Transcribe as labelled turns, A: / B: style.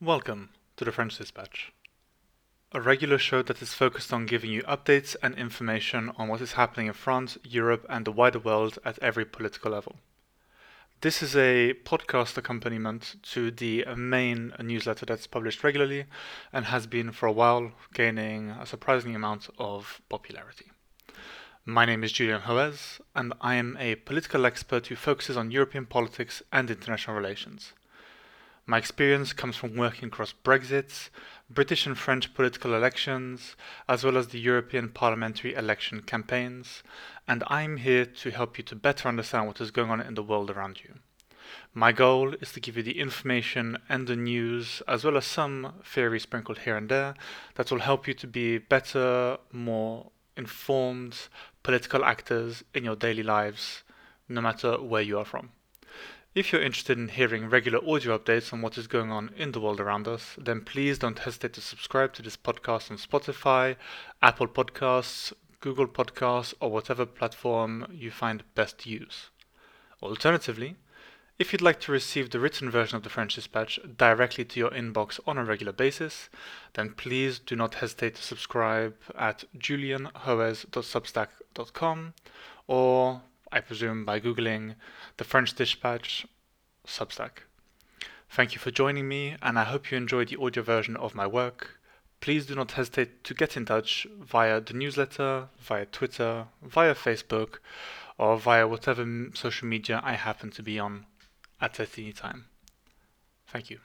A: Welcome to the French Dispatch, a regular show that is focused on giving you updates and information on what is happening in France, Europe, and the wider world at every political level. This is a podcast accompaniment to the main newsletter that's published regularly and has been for a while gaining a surprising amount of popularity. My name is Julian Hoez, and I am a political expert who focuses on European politics and international relations. My experience comes from working across Brexits, British and French political elections, as well as the European parliamentary election campaigns, and I'm here to help you to better understand what is going on in the world around you. My goal is to give you the information and the news, as well as some theory sprinkled here and there, that will help you to be better, more informed political actors in your daily lives, no matter where you are from. If you're interested in hearing regular audio updates on what is going on in the world around us, then please don't hesitate to subscribe to this podcast on Spotify, Apple Podcasts, Google Podcasts, or whatever platform you find best to use. Alternatively, if you'd like to receive the written version of the French Dispatch directly to your inbox on a regular basis, then please do not hesitate to subscribe at julianhoez.substack.com or I presume by Googling the French Dispatch Substack. Thank you for joining me, and I hope you enjoyed the audio version of my work. Please do not hesitate to get in touch via the newsletter, via Twitter, via Facebook, or via whatever social media I happen to be on at any time. Thank you.